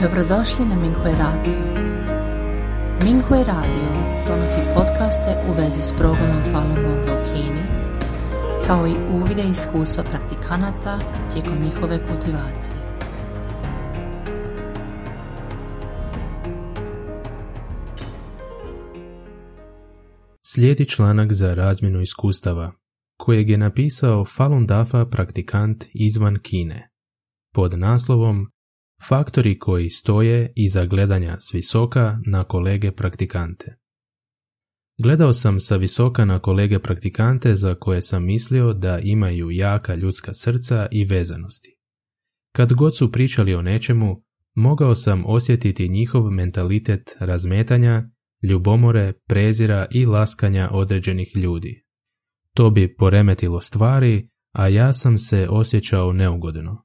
Dobrodošli na Minghui Radio. Minghui Radio donosi podcaste u vezi s progledom Falun Gonga u Kini, kao i uvide iskustva praktikanata tijekom njihove kultivacije. Slijedi članak za razmjenu iskustava, kojeg je napisao Falun Dafa praktikant izvan Kine, pod naslovom Faktori koji stoje iza gledanja s visoka na kolege praktikante. Gledao sam sa visoka na kolege praktikante za koje sam mislio da imaju jaka ljudska srca i vezanosti. Kad god su pričali o nečemu, mogao sam osjetiti njihov mentalitet razmetanja, ljubomore, prezira i laskanja određenih ljudi. To bi poremetilo stvari, a ja sam se osjećao neugodno.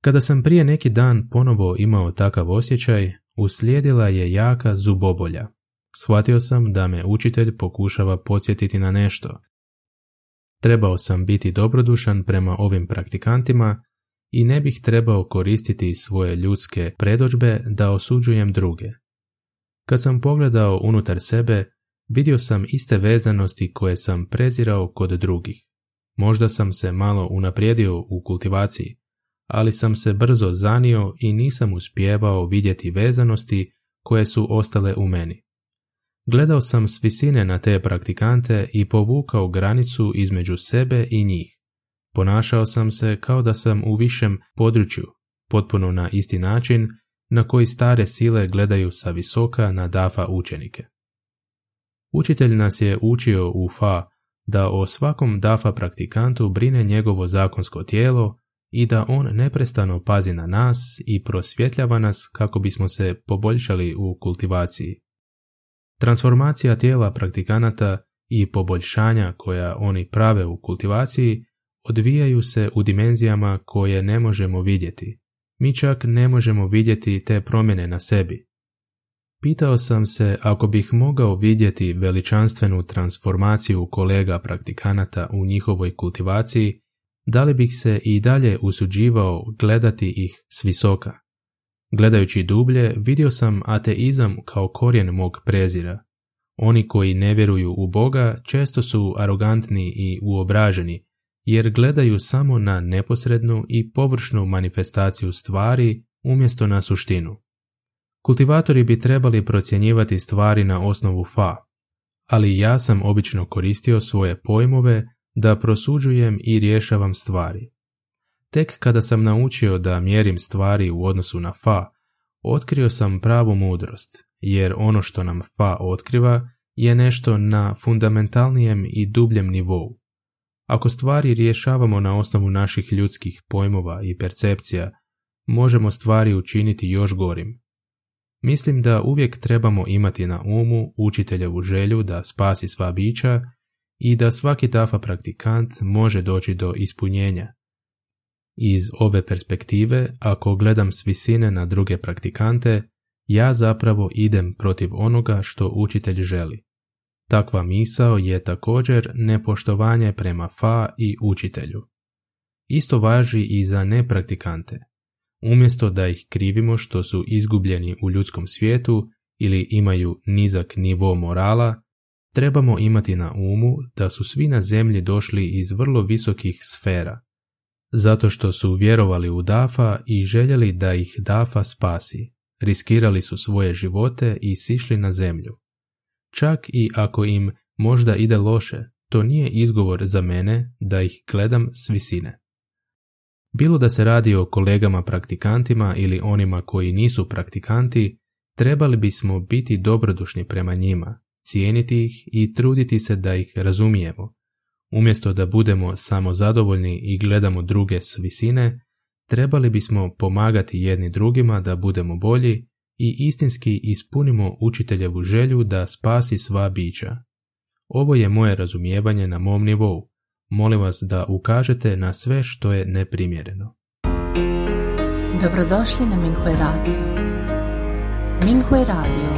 Kada sam prije neki dan ponovo imao takav osjećaj, uslijedila je jaka zubobolja. Shvatio sam da me učitelj pokušava podsjetiti na nešto. Trebao sam biti dobrodušan prema ovim praktikantima i ne bih trebao koristiti svoje ljudske predođbe da osuđujem druge. Kad sam pogledao unutar sebe, vidio sam iste vezanosti koje sam prezirao kod drugih. Možda sam se malo unaprijedio u kultivaciji, ali sam se brzo zanio i nisam uspjevao vidjeti vezanosti koje su ostale u meni. Gledao sam s visine na te praktikante i povukao granicu između sebe i njih. Ponašao sam se kao da sam u višem području, potpuno na isti način na koji stare sile gledaju sa visoka na dafa učenike. Učitelj nas je učio u fa da o svakom dafa praktikantu brine njegovo zakonsko tijelo i da on neprestano pazi na nas i prosvjetljava nas kako bismo se poboljšali u kultivaciji. Transformacija tijela praktikanata i poboljšanja koja oni prave u kultivaciji odvijaju se u dimenzijama koje ne možemo vidjeti. Mi čak ne možemo vidjeti te promjene na sebi. Pitao sam se ako bih mogao vidjeti veličanstvenu transformaciju kolega praktikanata u njihovoj kultivaciji, da li bih se i dalje usuđivao gledati ih s visoka. Gledajući dublje, vidio sam ateizam kao korijen mog prezira. Oni koji ne vjeruju u Boga često su arogantni i uobraženi, jer gledaju samo na neposrednu i površnu manifestaciju stvari umjesto na suštinu. Kultivatori bi trebali procjenjivati stvari na osnovu fa, ali ja sam obično koristio svoje pojmove da prosuđujem i rješavam stvari. Tek kada sam naučio da mjerim stvari u odnosu na fa, otkrio sam pravu mudrost, jer ono što nam fa otkriva je nešto na fundamentalnijem i dubljem nivou. Ako stvari rješavamo na osnovu naših ljudskih pojmova i percepcija, možemo stvari učiniti još gorim. Mislim da uvijek trebamo imati na umu učiteljevu želju da spasi sva bića i da svaki tafa praktikant može doći do ispunjenja. Iz ove perspektive, ako gledam s visine na druge praktikante, ja zapravo idem protiv onoga što učitelj želi. Takva misao je također nepoštovanje prema fa i učitelju. Isto važi i za nepraktikante. Umjesto da ih krivimo što su izgubljeni u ljudskom svijetu ili imaju nizak nivo morala, trebamo imati na umu da su svi na zemlji došli iz vrlo visokih sfera, zato što su vjerovali u Dafa i željeli da ih Dafa spasi, riskirali su svoje živote i sišli na zemlju. Čak i ako im možda ide loše, to nije izgovor za mene da ih gledam s visine. Bilo da se radi o kolegama praktikantima ili onima koji nisu praktikanti, trebali bismo biti dobrodušni prema njima, cijeniti ih i truditi se da ih razumijemo. Umjesto da budemo samo zadovoljni i gledamo druge s visine, trebali bismo pomagati jedni drugima da budemo bolji i istinski ispunimo učiteljevu želju da spasi sva bića. Ovo je moje razumijevanje na mom nivou. Molim vas da ukažete na sve što je neprimjereno. Dobrodošli na Minghui Radio. Minghui Radio